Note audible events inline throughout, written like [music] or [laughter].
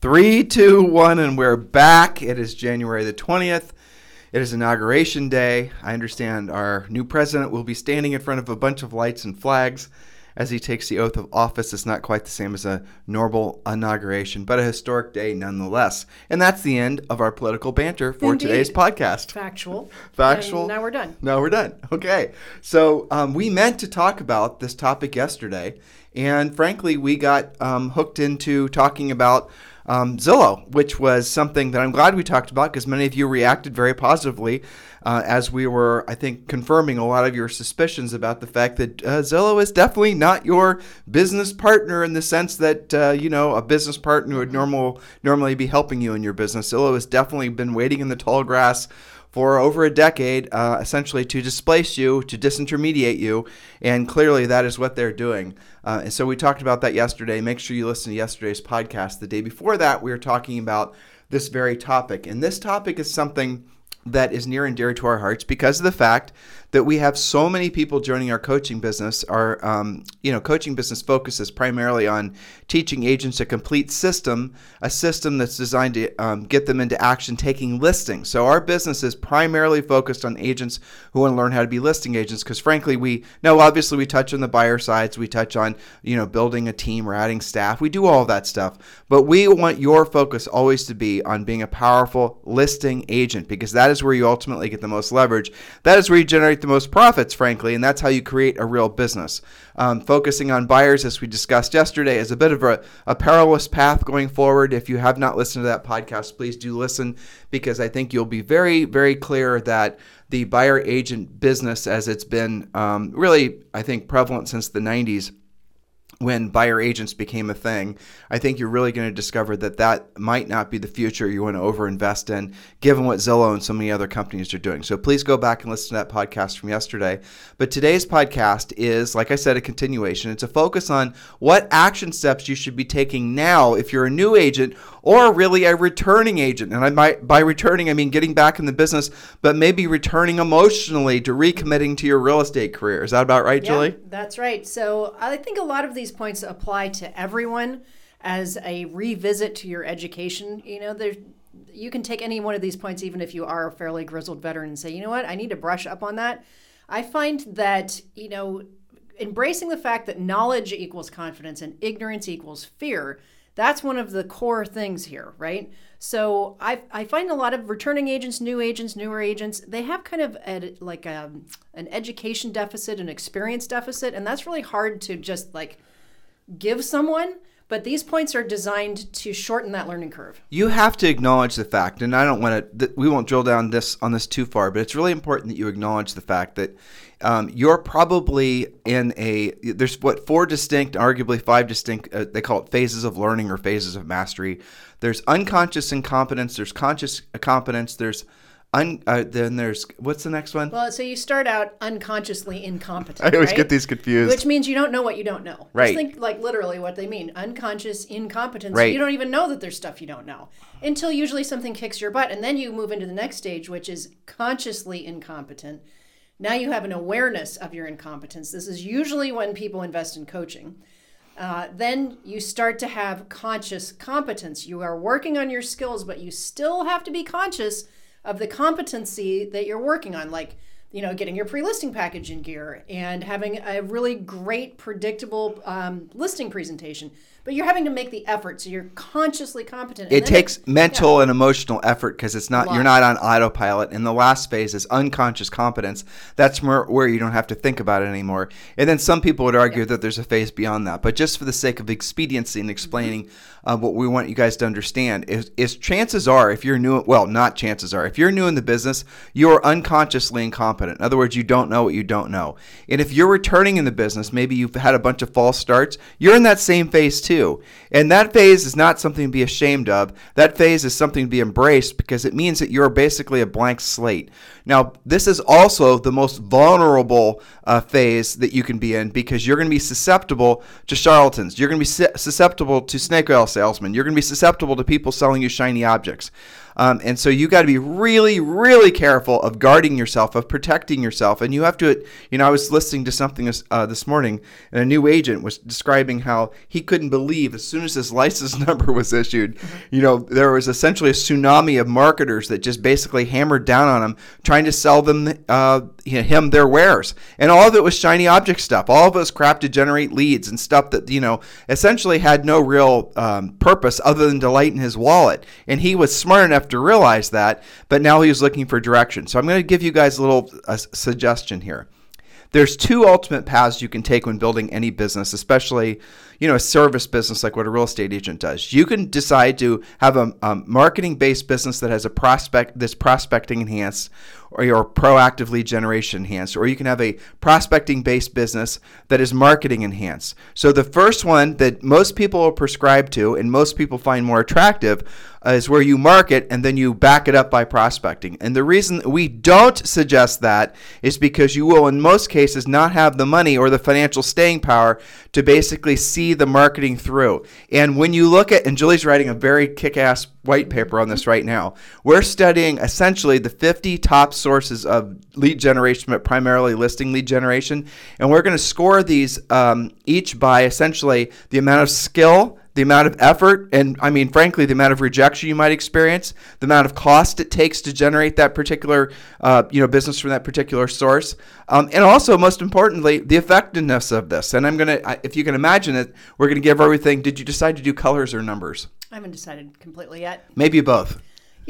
Three, two, one, and we're back. It is January the 20th. It is Inauguration Day. I understand our new president will be standing in front of a bunch of lights and flags as he takes the oath of office. It's not quite the same as a normal inauguration, but a historic day nonetheless. And that's the end of our political banter for Indeed. today's podcast. Factual. [laughs] Factual. And now we're done. Now we're done. Okay. So um, we meant to talk about this topic yesterday, and frankly, we got um, hooked into talking about um, Zillow, which was something that I'm glad we talked about because many of you reacted very positively uh, as we were, I think, confirming a lot of your suspicions about the fact that uh, Zillow is definitely not your business partner in the sense that uh, you know a business partner would normal normally be helping you in your business. Zillow has definitely been waiting in the tall grass for over a decade, uh, essentially to displace you, to disintermediate you, and clearly that is what they're doing. Uh, and so we talked about that yesterday. Make sure you listen to yesterday's podcast. The day before that, we were talking about this very topic, and this topic is something that is near and dear to our hearts because of the fact that we have so many people joining our coaching business. Our um, you know coaching business focuses primarily on teaching agents a complete system, a system that's designed to um, get them into action taking listings. So our business is primarily focused on agents who want to learn how to be listing agents because frankly we know obviously we touch on the buyer sides, we touch on you know building a team or adding staff, we do all that stuff, but we want your focus always to be on being a powerful listing agent because that is where you ultimately get the most leverage. That is where you generate the most profits, frankly, and that's how you create a real business. Um, focusing on buyers, as we discussed yesterday, is a bit of a, a perilous path going forward. If you have not listened to that podcast, please do listen because I think you'll be very, very clear that the buyer agent business, as it's been um, really, I think, prevalent since the 90s, when buyer agents became a thing, I think you're really going to discover that that might not be the future you want to overinvest in, given what Zillow and so many other companies are doing. So please go back and listen to that podcast from yesterday. But today's podcast is, like I said, a continuation. It's a focus on what action steps you should be taking now if you're a new agent or really a returning agent. And I might by returning I mean getting back in the business, but maybe returning emotionally to recommitting to your real estate career. Is that about right, Yeah, Julie? that's right. So I think a lot of these points apply to everyone as a revisit to your education. You know, there you can take any one of these points, even if you are a fairly grizzled veteran, and say, you know what, I need to brush up on that. I find that, you know, embracing the fact that knowledge equals confidence and ignorance equals fear that's one of the core things here, right? So I, I find a lot of returning agents, new agents, newer agents, they have kind of a, like a, an education deficit, an experience deficit, and that's really hard to just like give someone. But these points are designed to shorten that learning curve. You have to acknowledge the fact, and I don't want to. We won't drill down this on this too far, but it's really important that you acknowledge the fact that um, you're probably in a. There's what four distinct, arguably five distinct. Uh, they call it phases of learning or phases of mastery. There's unconscious incompetence. There's conscious competence. There's Un, uh, then there's what's the next one? Well, so you start out unconsciously incompetent. [laughs] I always right? get these confused. Which means you don't know what you don't know. Right. Just think like literally what they mean. Unconscious incompetence. Right. You don't even know that there's stuff you don't know until usually something kicks your butt, and then you move into the next stage, which is consciously incompetent. Now you have an awareness of your incompetence. This is usually when people invest in coaching. Uh, then you start to have conscious competence. You are working on your skills, but you still have to be conscious of the competency that you're working on, like you know, getting your pre-listing package in gear and having a really great, predictable um, listing presentation. But you're having to make the effort, so you're consciously competent. it takes mental yeah. and emotional effort because it's not you're not on autopilot. And the last phase is unconscious competence. That's more, where you don't have to think about it anymore. And then some people would argue yeah. that there's a phase beyond that. But just for the sake of expediency and explaining mm-hmm. uh, what we want you guys to understand is, is chances are if you're new, well, not chances are if you're new in the business, you're unconsciously incompetent. In other words, you don't know what you don't know. And if you're returning in the business, maybe you've had a bunch of false starts, you're in that same phase too. And that phase is not something to be ashamed of. That phase is something to be embraced because it means that you're basically a blank slate. Now, this is also the most vulnerable uh, phase that you can be in because you're going to be susceptible to charlatans. You're going to be susceptible to snake oil salesmen. You're going to be susceptible to people selling you shiny objects. Um, and so you got to be really, really careful of guarding yourself, of protecting yourself. And you have to, you know, I was listening to something this, uh, this morning, and a new agent was describing how he couldn't believe as soon as his license [laughs] number was issued, mm-hmm. you know, there was essentially a tsunami of marketers that just basically hammered down on him, trying to sell them, uh, him their wares. And all of it was shiny object stuff. All of it was crap to generate leads and stuff that, you know, essentially had no real um, purpose other than delight in his wallet. And he was smart enough to realize that, but now he was looking for direction. So I'm going to give you guys a little a suggestion here. There's two ultimate paths you can take when building any business, especially you know a service business like what a real estate agent does. You can decide to have a, a marketing-based business that has a prospect that's prospecting enhanced, or your proactive lead generation enhanced, or you can have a prospecting based business that is marketing enhanced. So the first one that most people will prescribe to and most people find more attractive uh, is where you market and then you back it up by prospecting. And the reason we don't suggest that is because you will, in most cases, not have the money or the financial staying power to basically see the marketing through. And when you look at, and Julie's writing a very kick ass white paper on this right now, we're studying essentially the 50 top sources of lead generation, but primarily listing lead generation. And we're going to score these um, each by essentially the amount of skill the amount of effort, and I mean, frankly, the amount of rejection you might experience, the amount of cost it takes to generate that particular, uh, you know, business from that particular source, um, and also, most importantly, the effectiveness of this. And I'm gonna, if you can imagine it, we're gonna give everything. Did you decide to do colors or numbers? I haven't decided completely yet. Maybe both.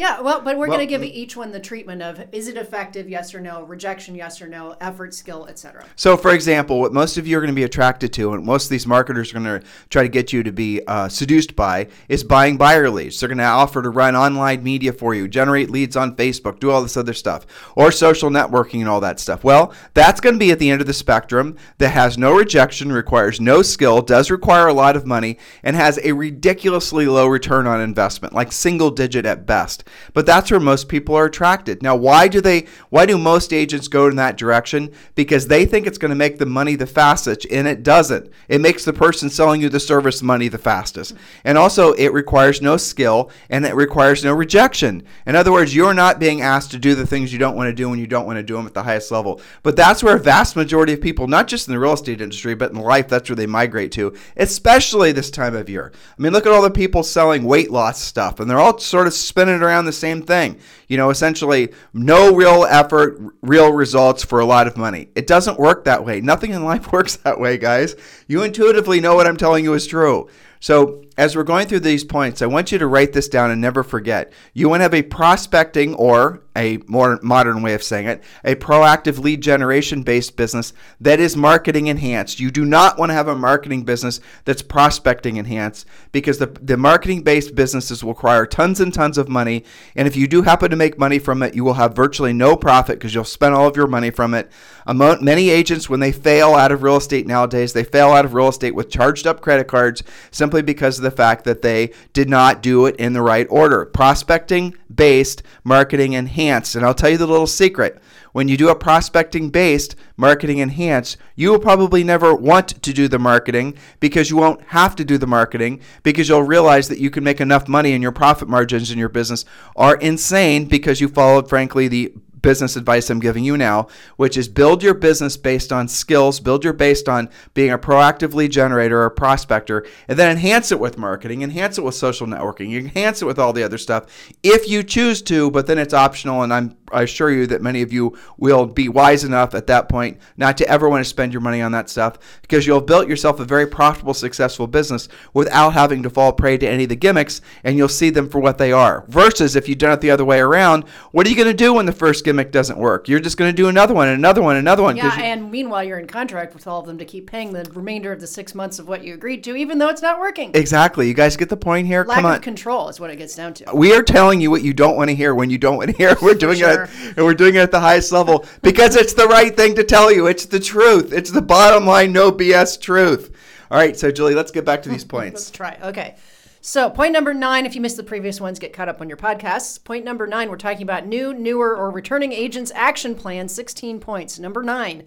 Yeah, well, but we're well, going to give each one the treatment of is it effective, yes or no, rejection, yes or no, effort, skill, etc. So, for example, what most of you are going to be attracted to, and most of these marketers are going to try to get you to be uh, seduced by, is buying buyer leads. They're going to offer to run online media for you, generate leads on Facebook, do all this other stuff, or social networking and all that stuff. Well, that's going to be at the end of the spectrum that has no rejection, requires no skill, does require a lot of money, and has a ridiculously low return on investment, like single digit at best. But that's where most people are attracted. Now, why do they why do most agents go in that direction? Because they think it's going to make the money the fastest, and it doesn't. It makes the person selling you the service money the fastest. And also it requires no skill and it requires no rejection. In other words, you're not being asked to do the things you don't want to do when you don't want to do them at the highest level. But that's where a vast majority of people, not just in the real estate industry, but in life, that's where they migrate to, especially this time of year. I mean, look at all the people selling weight loss stuff, and they're all sort of spinning around the same thing. You know, essentially, no real effort, real results for a lot of money. It doesn't work that way. Nothing in life [laughs] works that way, guys. You intuitively know what I'm telling you is true. So, as we're going through these points, I want you to write this down and never forget. You want to have a prospecting or a more modern way of saying it, a proactive lead generation based business that is marketing enhanced. You do not want to have a marketing business that's prospecting enhanced because the, the marketing based businesses will require tons and tons of money. And if you do happen to make money from it, you will have virtually no profit because you'll spend all of your money from it. Among, many agents, when they fail out of real estate nowadays, they fail out of real estate with charged up credit cards simply because of the fact that they did not do it in the right order. Prospecting based marketing enhanced. And I'll tell you the little secret. When you do a prospecting based marketing enhanced, you will probably never want to do the marketing because you won't have to do the marketing because you'll realize that you can make enough money and your profit margins in your business are insane because you followed, frankly, the business advice I'm giving you now, which is build your business based on skills, build your based on being a proactive lead generator or prospector, and then enhance it with marketing, enhance it with social networking, enhance it with all the other stuff if you choose to, but then it's optional and I'm I assure you that many of you will be wise enough at that point not to ever want to spend your money on that stuff because you'll have built yourself a very profitable, successful business without having to fall prey to any of the gimmicks and you'll see them for what they are. Versus if you've done it the other way around, what are you going to do when the first gimmick doesn't work? You're just going to do another one, and another one, another one. Yeah, you- and meanwhile, you're in contract with all of them to keep paying the remainder of the six months of what you agreed to, even though it's not working. exactly. You guys get the point here? Lack Come on. of control is what it gets down to. we are telling you what you don't want to hear when you don't want to hear. We're doing sure. it, and we're doing it at the highest level because it's the right thing to tell you. It's the truth. It's the bottom line, no BS truth. All right, so Julie, let's get back to these [laughs] points. Let's try. Okay. So, point number nine, if you missed the previous ones, get caught up on your podcasts. Point number nine, we're talking about new, newer, or returning agents' action plan, 16 points. Number nine,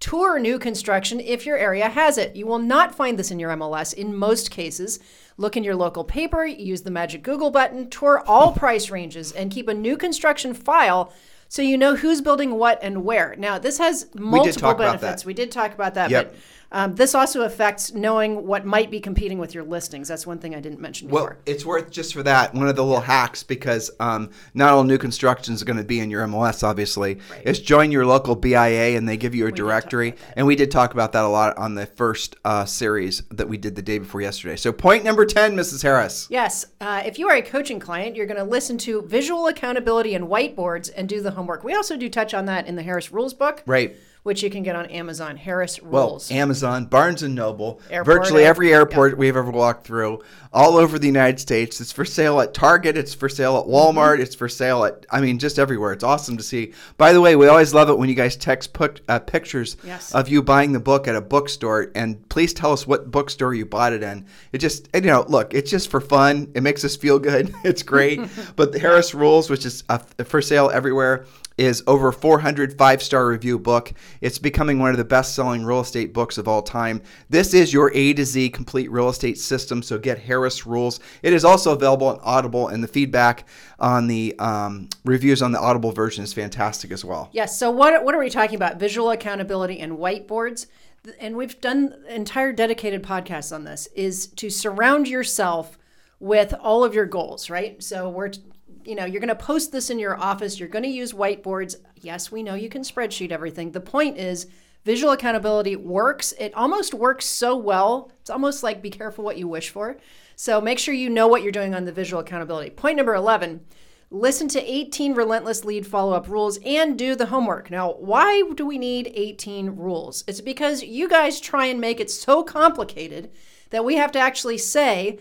tour new construction if your area has it. You will not find this in your MLS in most cases. Look in your local paper, use the magic Google button, tour all price ranges, and keep a new construction file so you know who's building what and where. Now, this has multiple talk about benefits. that. We did talk about that, Yep. but um, this also affects knowing what might be competing with your listings. That's one thing I didn't mention before. Well, it's worth just for that one of the little hacks because um, not all new construction is going to be in your MLS. Obviously, is join your local BIA and they give you a talk directory. And we did talk about that a lot on the first uh, series that we did the day before yesterday. So point number ten, Mrs. Harris. Yes, uh, if you are a coaching client, you're going to listen to visual accountability and whiteboards and do the homework. We also do touch on that in the Harris Rules book, Right. Which you can get on Amazon. Harris Well, Rules. Amazon, Barnes and Noble, Airport, virtually every airport we've ever walked through, all over the United States. It's for sale at Target. It's for sale at Walmart. Mm-hmm. It's for sale at, I mean, just everywhere. It's awesome to see. By the way, we always love it when you guys text put, uh, pictures Yes. of you buying the book at a bookstore, and please tell us what bookstore you bought it in. It just, and, you know, look, it's just for fun. It makes us feel good. [laughs] It's great. [laughs] but the Harris Rules, which is uh, for sale everywhere is over 400 five-star review book. It's becoming one of the best-selling real estate books of all time. This is your A to Z complete real estate system. So get Harris Rules. It is also available on Audible, and the feedback on the um, reviews on the Audible version is fantastic as well. Yes. So what what are we talking about? Visual accountability and whiteboards. And we've done entire dedicated podcasts on this is to surround yourself with all of your goals, right? So we're you know, you're going to post this in your office, you're going to use whiteboards. Yes, we know you can spreadsheet everything. The point is visual accountability works. It almost works so well. It's almost like be careful what you wish for. So make sure you know what you're doing on the visual accountability. Point number 11 listen to 18 relentless lead follow up rules and do the homework. Now, why do we need 18 rules? It's because you guys try and make it so complicated that we have to actually say,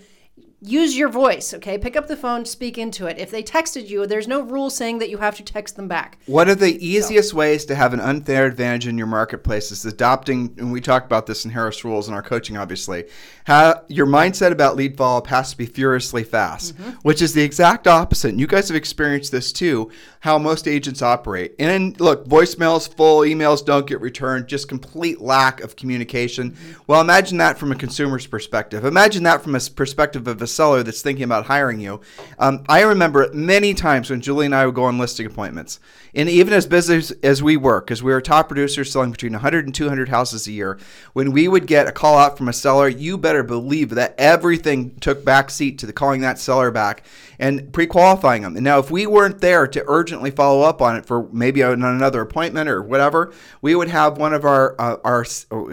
use your voice, okay? Pick up the phone, speak into it. If they texted you, there's no rule saying that you have to text them back. One of the easiest ways to have an unfair advantage in your marketplace is adopting, and we talk about this in Harris Rules in our coaching, obviously. How your mindset about lead follow up has to be furiously fast, mm-hmm. which is the exact opposite. And you guys have experienced this too, how most agents operate. And look, voicemails full, emails don't get returned, just complete lack of communication. Mm-hmm. Well, imagine that from a consumer's perspective. Imagine that from a perspective of a seller that's thinking about hiring you. Um, I remember many times when Julie and I would go on listing appointments, and even as busy as- we were, because we were top producers selling between 100 and 200 houses a year, when we would get a call out from a seller, you better believe that everything took backseat to the calling that seller back and pre-qualifying them. And now, if we weren't there to urgently follow up on it for maybe on another appointment or whatever, we would have one of our uh, our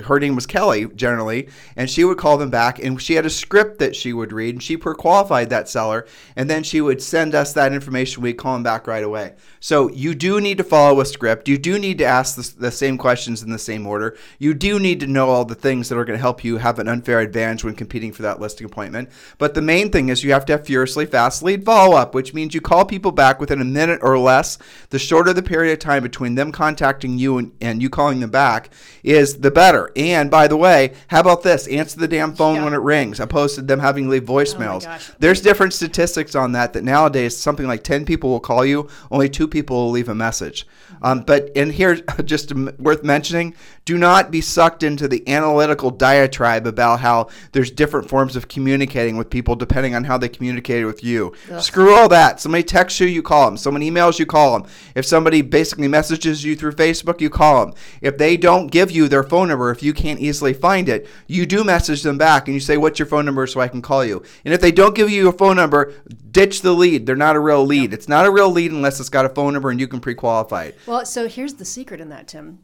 her name was Kelly generally, and she would call them back, and she had a script that she would read, she pre-qualified that seller, and then she would send us that information. We'd call them back right away. So you do need to follow a script. You do need to ask the, the same questions in the same order. You do need to know all the things that are going to help you have an unfair advantage when competing for that listing appointment. But the main thing is you have to have furiously fast lead follow up, which means you call people back within a minute or less. The shorter the period of time between them contacting you and, and you calling them back is the better. And by the way, how about this? Answer the damn phone Yeah. when it rings, opposed to them having to leave voicemails. gosh. There's different statistics on that. That nowadays something like 10 people will call you, only two people will leave a message. Um, but and here, [laughs] just worth mentioning, do not be sucked into the analytical diatribe about how there's different forms of communicating with people depending on how they communicated with you. Screw all that. Somebody texts you, you call them. Someone emails you, call them. If somebody basically messages you through Facebook, you call them. If they don't give you their phone number, if you can't easily find it, you do message them back and you say, "What's your phone number so I can call you?" And if they don't give you a phone number, ditch the lead. They're not a real lead. It's not a real lead unless it's got a phone number and you can pre-qualify it. Well, so here's the secret in that, Tim.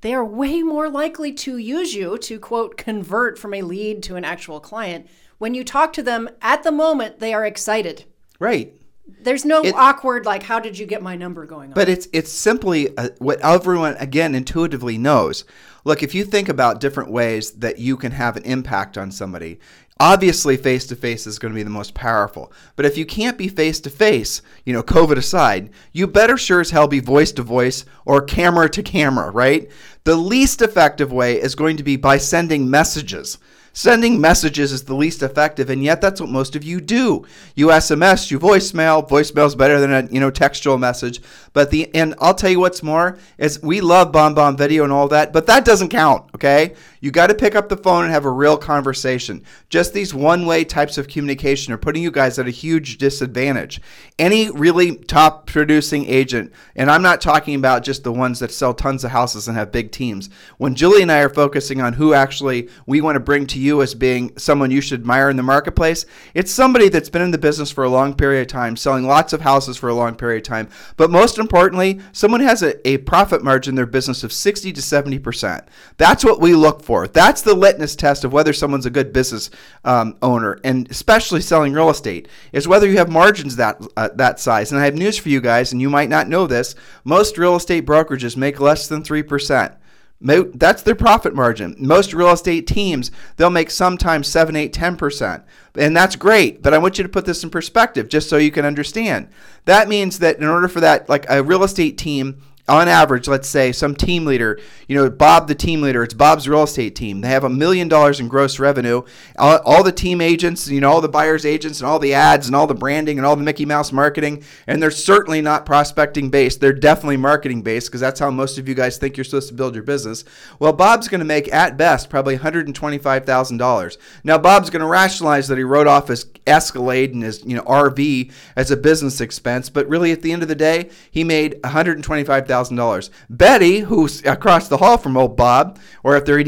They are way more likely to use you to quote convert from a lead to an actual client when you talk to them at the moment they are excited. Right. There's no awkward like how did you get my number going on. But it's it's simply uh, what everyone again intuitively knows. Look, if you think about different ways that you can have an impact on somebody, obviously face to face is going to be the most powerful. But if you can't be face to face, you know, COVID aside, you better sure as hell be voice to voice or camera to camera, right? The least effective way is going to be by sending messages. Sending messages is the least effective, and yet that's what most of you do. You SMS, you voicemail. Voicemail is better than a you know textual message. But the and I'll tell you what's more is we love BombBomb Video and all that, but that doesn't count. Okay, you got to pick up the phone and have a real conversation. Just these one-way types of communication are putting you guys at a huge disadvantage. Any really top producing agent, and I'm not talking about just the ones that sell tons of houses and have big teams. When Julie and I are focusing on who actually we want to bring to you as being someone you should admire in the marketplace, it's somebody that's been in the business for a long period of time, selling lots of houses for a long period of time. But most importantly, someone has a, a profit margin in their business of 60 to 70%. That's what we look for. That's the litmus test of whether someone's a good business um, owner, and especially selling real estate, is whether you have margins that, uh, that size. And I have news for you guys, and you might not know this most real estate brokerages make less than 3%. That's their profit margin. Most real estate teams, they'll make sometimes 7, 8, 10%. And that's great, but I want you to put this in perspective just so you can understand. That means that in order for that, like a real estate team, on average, let's say some team leader, you know, Bob, the team leader, it's Bob's real estate team. They have a million dollars in gross revenue. All, all, the team agents, you know, all the buyers agents and all the ads and all the branding and all the Mickey Mouse marketing. And they're certainly not prospecting based. They're definitely marketing based because that's how most of you guys think you're supposed to build your business. Well, Bob's going to make at best probably $125,000. Now, Bob's going to rationalize that he wrote off his Escalade and his, you know, RV as a business expense. But really, at the end of the day, he made $125,000 $1,000. Betty, who's across the hall from old Bob, or if they're at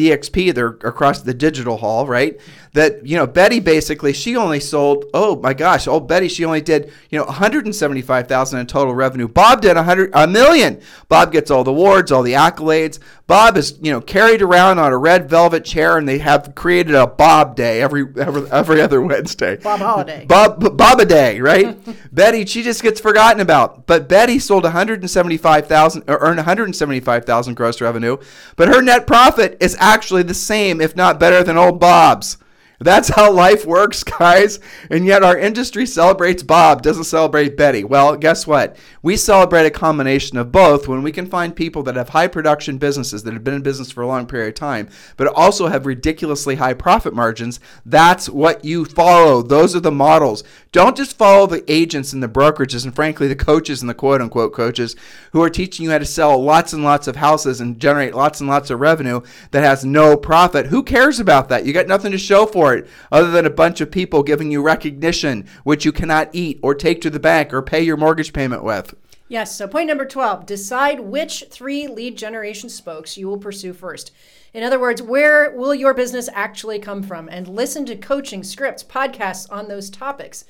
they're across the digital hall, right? That, you know, Betty basically, she only sold, oh my gosh, old Betty, she only did, you know, 175,000 in total revenue. Bob did 100, a million. Bob gets all the awards, all the accolades. Bob is, you know, carried around on a red velvet chair, and they have created a Bob Day every every, every other Wednesday. Bob Holiday. Bob Bob a Day, right? [laughs] Betty, she just gets forgotten about. But Betty sold 175,000 or earned 175,000 gross revenue, but her net profit is actually the same, if not better than old Bob's. That's how life works, [laughs] guys. And yet our industry celebrates Bob, doesn't celebrate Betty. Well, guess what? We celebrate a combination of both when we can find people that have high production businesses that have been in business for a long period of time, but also have ridiculously high profit margins. That's what you follow. Those are the models. Don't just follow the agents and the brokerages and frankly the coaches and the quote unquote coaches who are teaching you how to sell lots and lots of houses and generate lots and lots of revenue that has no profit. Who cares about that? You got nothing to show for it other than a bunch of people giving you recognition which you cannot eat or take to the bank or pay your mortgage payment with. Yes, so point number 12 decide which three lead generation spokes you will pursue first. In other words, where will your business actually come from? And listen to coaching, scripts, podcasts on those topics.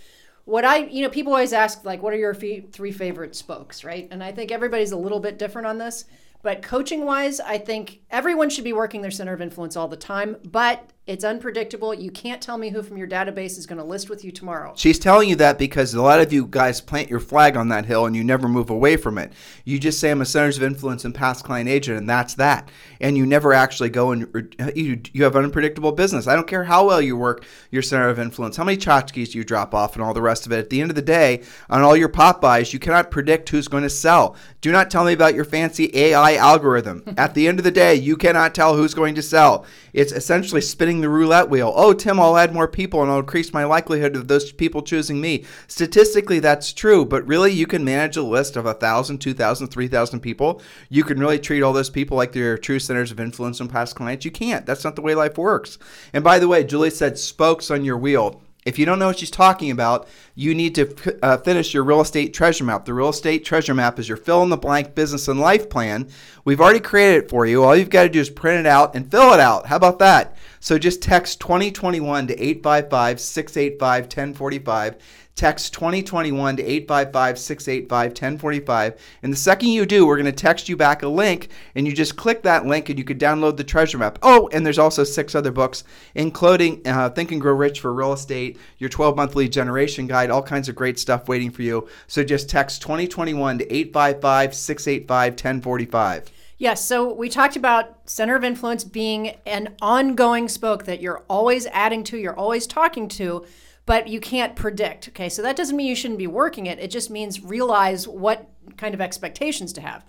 What I, you know, people always ask, like, what are your three favorite spokes, right? And I think everybody's a little bit different on this. But coaching wise, I think everyone should be working their center of influence all the time. But it's unpredictable. You can't tell me who from your database is going to list with you tomorrow. She's telling you that because a lot of you guys plant your flag on that hill and you never move away from it. You just say I'm a centers of influence and past client agent, and that's that. And you never actually go and uh, you, you have unpredictable business. I don't care how well you work your center of influence, how many tchotchkes you drop off, and all the rest of it. At the end of the day, on all your pop-bys, you cannot predict who's going to sell. Do not tell me about your fancy AI algorithm. [laughs] At the end of the day, you cannot tell who's going to sell. It's essentially spinning the roulette wheel. Oh, Tim, I'll add more people and I'll increase my likelihood of those people choosing me. Statistically, that's true, but really, you can manage a list of 1,000, 2,000, 3,000 people. You can really treat all those people like they're true centers of influence and past clients. You can't. That's not the way life works. And by the way, Julie said spokes on your wheel. If you don't know what she's talking about, you need to uh, finish your real estate treasure map. The real estate treasure map is your fill in the blank business and life plan. We've already created it for you. All you've got to do is print it out and fill it out. How about that? So just text 2021 to 855 685 1045. Text 2021 to 855 685 1045. And the second you do, we're going to text you back a link, and you just click that link and you can download the treasure map. Oh, and there's also six other books, including uh, Think and Grow Rich for Real Estate, your 12 month lead generation guide, all kinds of great stuff waiting for you. So just text 2021 to 855 685 1045. Yes, so we talked about center of influence being an ongoing spoke that you're always adding to, you're always talking to, but you can't predict. Okay, so that doesn't mean you shouldn't be working it. It just means realize what kind of expectations to have.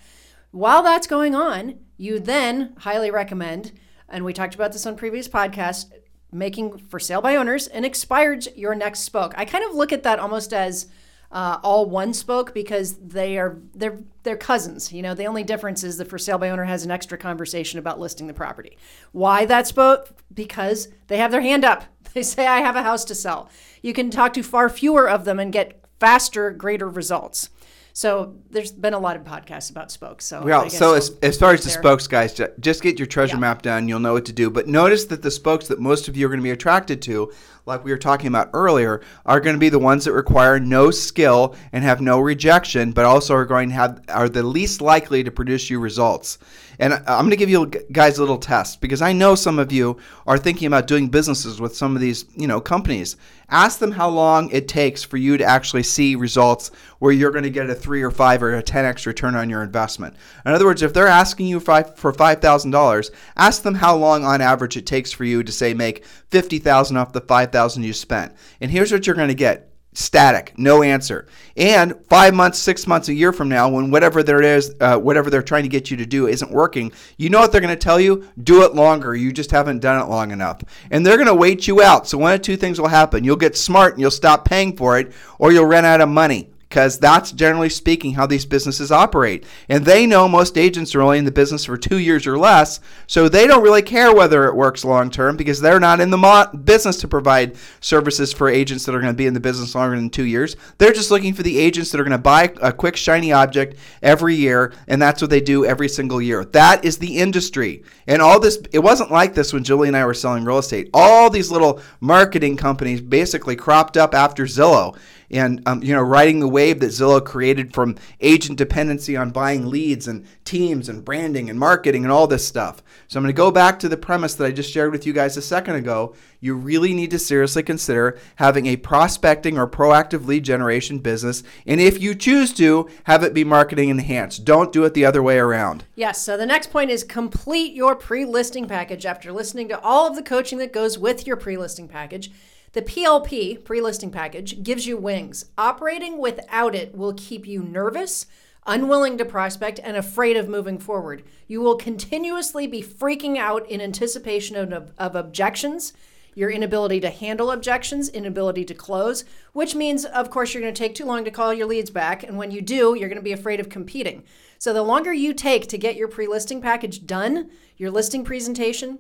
While that's going on, you then highly recommend, and we talked about this on previous podcasts, making for sale by owners and expired your next spoke. I kind of look at that almost as uh, all one spoke because they are they're they're cousins. You know, the only difference is the for sale by owner has an extra conversation about listing the property. Why that spoke? Because they have their hand up. [laughs] They say I have a house to sell. You can talk to far fewer of them and get faster, greater results. So there's been a lot of podcasts about spokes. So well, so as, as far as the spokes, guys, just get your treasure yeah. map done. You'll know what to do. But notice that the spokes that most of you are going to be attracted to like we were talking about earlier, are going to be the ones that require no skill and have no rejection, but also are going to have are the least likely to produce you results. And I'm going to give you guys a little test because I know some of you are thinking about doing businesses with some of these, you know, companies. Ask them how long it takes for you to actually see results where you're going to get a 3 or 5 or a 10x return on your investment. In other words, if they're asking you for $5,000, ask them how long on average it takes for you to say make 50,000 off the 5,000 you spent. And here's what you're going to get static, no answer. And five months, six months, a year from now, when whatever there is, uh, whatever they're trying to get you to do isn't working, you know what they're going to tell you? Do it longer. You just haven't done it long enough. And they're going to wait you out. So one of two things will happen. You'll get smart and you'll stop paying for it, or you'll run out of money because that's generally speaking how these businesses operate. And they know most agents are only in the business for two years or less, so they don't really care whether it works long term because they're not in the mo- business to provide services for agents that are going to be in the business longer than two years. They're just looking for the agents that are going to buy a quick, shiny object every year, and that's what they do every single year. That is the industry. And all this, it wasn't like this when Julie and I were selling real estate. All these little marketing companies basically cropped up after Zillow and um, you know riding the wave that Zillow created from agent dependency on buying leads and teams and branding and marketing and all this stuff. So I'm going to go back to the premise that I just shared with you guys a second ago. You really need to seriously consider having a prospecting or proactive lead generation business, and if you choose to, have it be marketing enhanced. Don't do it the other way around. Yes. So the next point is complete your pre-listing package after listening to all of the coaching that goes with your pre-listing package. The PLP, pre listing package, gives you wings. Operating without it will keep you nervous, unwilling to prospect, and afraid of moving forward. You will continuously be freaking out in anticipation of, of objections, your inability to handle objections, inability to close, which means, of course, you're going to take too long to call your leads back. And when you do, you're going to be afraid of competing. So the longer you take to get your pre listing package done, your listing presentation,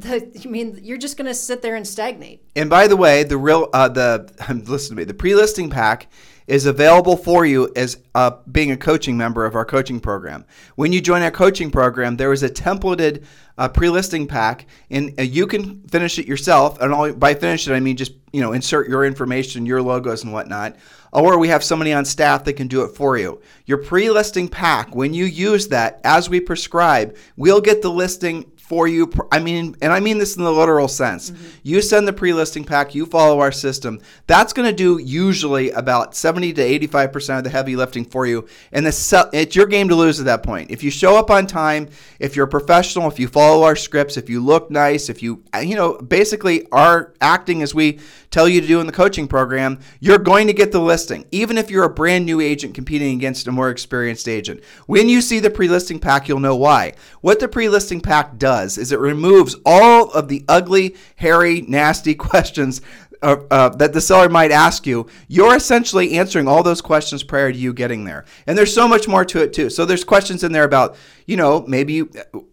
[laughs] the, I mean, you're just going to sit there and stagnate. And by the way, the real uh, the [laughs] listen to me. The pre-listing pack is available for you as uh, being a coaching member of our coaching program. When you join our coaching program, there is a templated uh, pre-listing pack, and uh, you can finish it yourself. And all, by finish it, I mean just you know insert your information, your logos, and whatnot. Or we have somebody on staff that can do it for you. Your pre-listing pack, when you use that as we prescribe, we'll get the listing for you. I mean, and I mean this in the literal sense. Mm-hmm. You send the pre listing pack, you follow our system. That's going to do usually about 70 to 85% of the heavy lifting for you. And the, it's your game to lose at that point. If you show up on time, if you're a professional, if you follow our scripts, if you look nice, if you, you know, basically are acting as we tell you to do in the coaching program, you're going to get the listing, even if you're a brand new agent competing against a more experienced agent. When you see the pre listing pack, you'll know why. What the pre listing pack does is it removes all of the ugly, hairy, nasty [laughs] questions uh, uh, that the seller might ask you, you're essentially answering all those questions prior to you getting there. And there's so much more to it too. So there's questions in there about, you know, maybe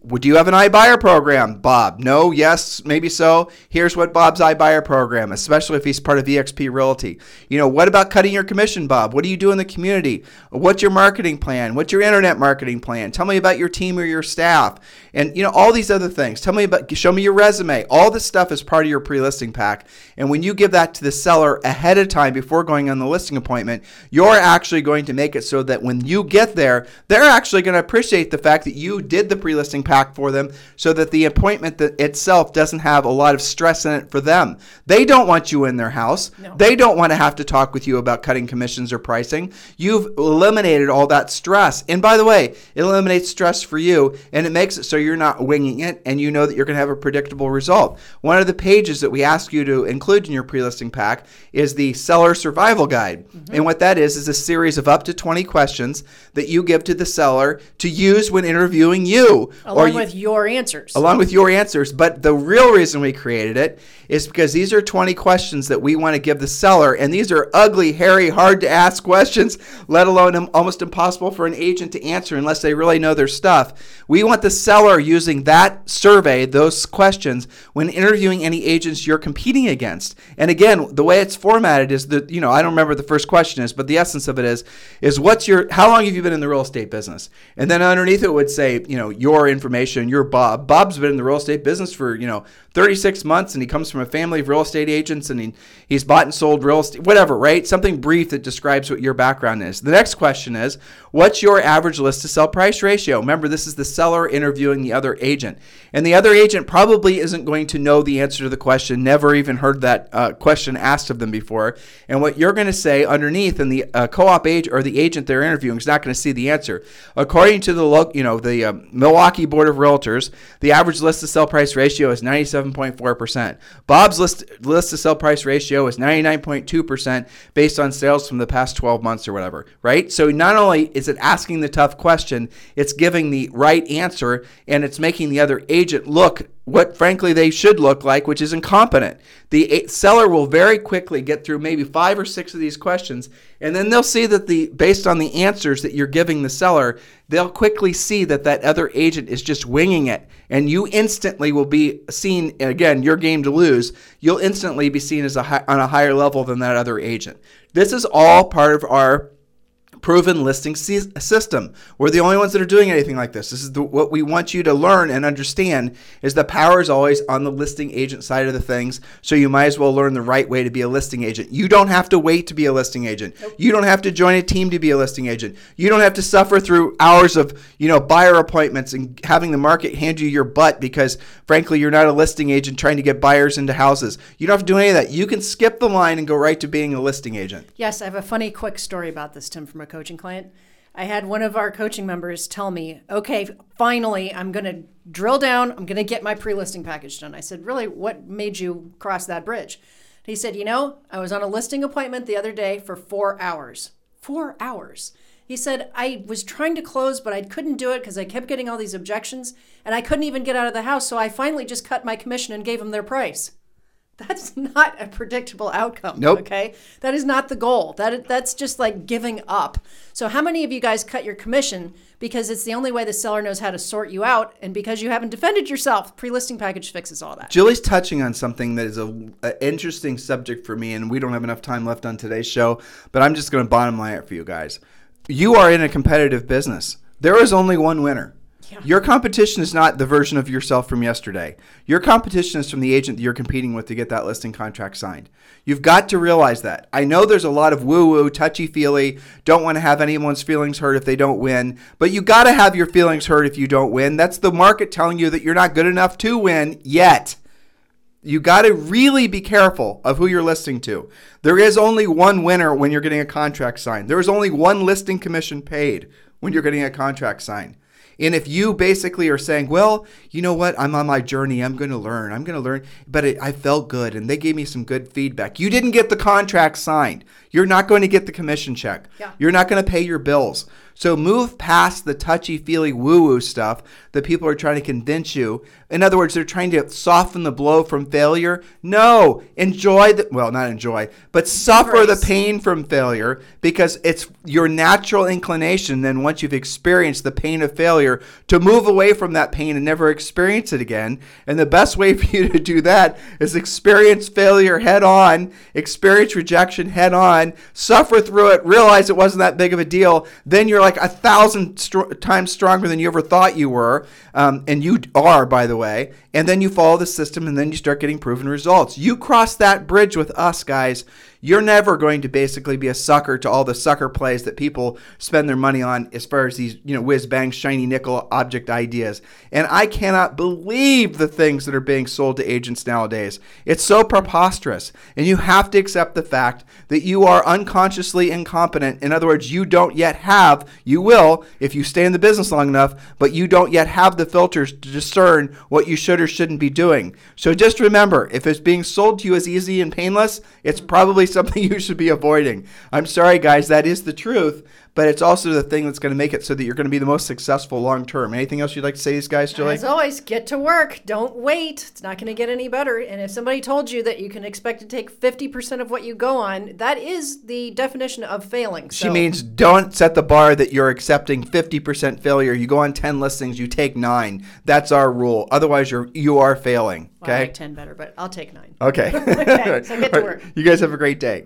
would you have an iBuyer program, Bob? No, yes, maybe so. Here's what Bob's iBuyer program, especially if he's part of EXP Realty. You know, what about cutting your commission, Bob? What do you do in the community? What's your marketing plan? What's your internet marketing plan? Tell me about your team or your staff, and you know all these other things. Tell me about, show me your resume. All this stuff is part of your pre-listing pack, and when you give that to the seller ahead of time before going on the listing appointment, you're actually going to make it so that when you get there, they're actually going to appreciate the fact that you did the pre-listing pack for them, so that the appointment that itself doesn't have a lot of stress in it for them. They don't want you in their house. No. They don't want to have to talk with you about cutting commissions or pricing. You've eliminated all that stress. And by the way, it eliminates stress for you and it makes it so you're not winging it and you know that you're going to have a predictable result. One of the pages that we ask you to include in your pre-listing pack is the seller survival guide. Mm-hmm. And what that is is a series of up to 20 questions that you give to the seller to use when interviewing you Along you- with your answers. along with your answers. But the real reason we created it is because these are 20 questions that we want to give the seller, and these are ugly, hairy, hard to ask questions, let alone almost impossible for an agent to answer unless they really know their stuff. We want the seller using that survey, those questions, when interviewing any agents you're competing against. And again, the way it's formatted is that, you know, I don't remember what the first question is, but the essence of it is, is what's your, how long have you been in the real estate business? And then underneath it would say, you know, your information, your Bob. Bob's been in the real estate business for, you know, 36 months and he comes from a family of real estate agents and he, he's bought and sold real estate, whatever, right? Something brief that describes what your background is. The next question is, what's your average list to sell price ratio? Remember, this is the seller interviewing the other agent. And the other agent probably isn't going to know the answer to the question, never even heard that uh, question asked of them before. And what you're going to say underneath, and the uh, co-op agent or the agent they're interviewing is not going to see the answer. According to the lo- you know the um, Milwaukee Board of Realtors, the average list to sell price ratio is 97.4%. Bob's list list to sell price ratio is 99.2% based on sales from the past 12 months or whatever, right? So not only is it asking the tough question, it's giving the right answer and it's making the other agent look what frankly they should look like, which is incompetent. The seller will very quickly get through maybe five or six of these questions, and then they'll see that the based on the answers that you're giving the seller, they'll quickly see that that other agent is just winging it, and you instantly will be seen again. Your game to lose. You'll instantly be seen as a hi- on a higher level than that other agent. This is all part of our proven listing system. We're the only ones that are doing anything like this. This is the, what we want you to learn and understand is the power is always on the listing agent side of the things. So you might as well learn the right way to be a listing agent. You don't have to wait to be a listing agent. You don't have to join a team to be a listing agent. You don't have to suffer through hours of, you know, buyer appointments and having the market hand you your butt because frankly you're not a listing agent trying to get buyers into houses. You don't have to do any of that. You can skip the line and go right to being a listing agent. Yes, I have a funny, quick story about this, Tim, from a coaching client. I had one of our coaching members tell me, okay, finally, I'm going to drill down. I'm going to get my pre listing package done. I said, really, what made you cross that bridge? He said, you know, I was on a listing appointment the other day for four hours. Four hours. He said, I was trying to close, but I couldn't do it because I kept getting all these objections and I couldn't even get out of the house. So I finally just cut my commission and gave them their price. That's not a predictable outcome. Nope. Okay. That is not the goal. That that's just like giving up. So how many of you guys cut your commission because it's the only way the seller knows how to sort you out and because you haven't defended yourself? Pre-listing package fixes all that. Julie's touching on something that is a, a interesting subject for me, and we don't have enough time left on today's show. But I'm just going to bottom line it for you guys. You are in a competitive business. There is only one winner. Yeah. Your competition is not the version of yourself from yesterday. Your competition is from the agent that you're competing with to get that listing contract signed. You've got to realize that. I know there's a lot of woo woo, touchy feely, don't want to have anyone's feelings hurt if they don't win, but you got to have your feelings hurt if you don't win. That's the market telling you that you're not good enough to win yet. You got to really be careful of who you're listing to. There is only one winner when you're getting a contract signed. There is only one listing commission paid when you're getting a contract signed. And if you basically are saying, well, you know what, I'm on my journey, I'm going to learn, I'm going to learn, but it, I felt good and they gave me some good feedback. You didn't get the contract signed. You're not going to get the commission check. Yeah. You're not going to pay your bills. So move past the touchy feely woo woo stuff that people are trying to convince you. In other words, they're trying to soften the blow from failure. No, enjoy the, well, not enjoy, but suffer the pain from failure because it's your natural inclination then once you've experienced the pain of failure to move away from that pain and never experience it again. And the best way [laughs] for you to do that is experience failure head on, experience rejection head on, suffer through it, realize it wasn't that big of a deal. Then you're like a thousand times stronger than you ever thought you were. Um, and you are, by the way. And then you follow the system and then you start getting proven results. You cross that bridge with us, guys. You're never going to basically be a sucker to all the sucker plays that people spend their money on as far as these, you know, whiz bang, shiny nickel object ideas. And I cannot believe the things that are being sold to agents nowadays. It's so preposterous. And you have to accept the fact that you are unconsciously incompetent. In other words, you don't yet have, you will if you stay in the business long enough, but you don't yet have the filters to discern what you should or shouldn't be doing. So just remember if it's being sold to you as easy and painless, it's probably something [laughs] you should be avoiding. I'm sorry, guys, that is the truth, but it's also the thing that's going to make it so that you're going to be the most successful long term. Anything else you'd like to say to these guys, Julie? As always, get to work. Don't wait. It's not going to get any better. And if somebody told you that you can expect to take 50% of what you go on, that is the definition of failing. She means don't set the bar that you're accepting 50% failure. You go on 10 listings, you take 9. That's our rule. Otherwise you're you are failing, Well, I okay? like 10 better, but I'll take 9. Okay. [laughs] Okay, so get to [laughs] work. You guys have a great day.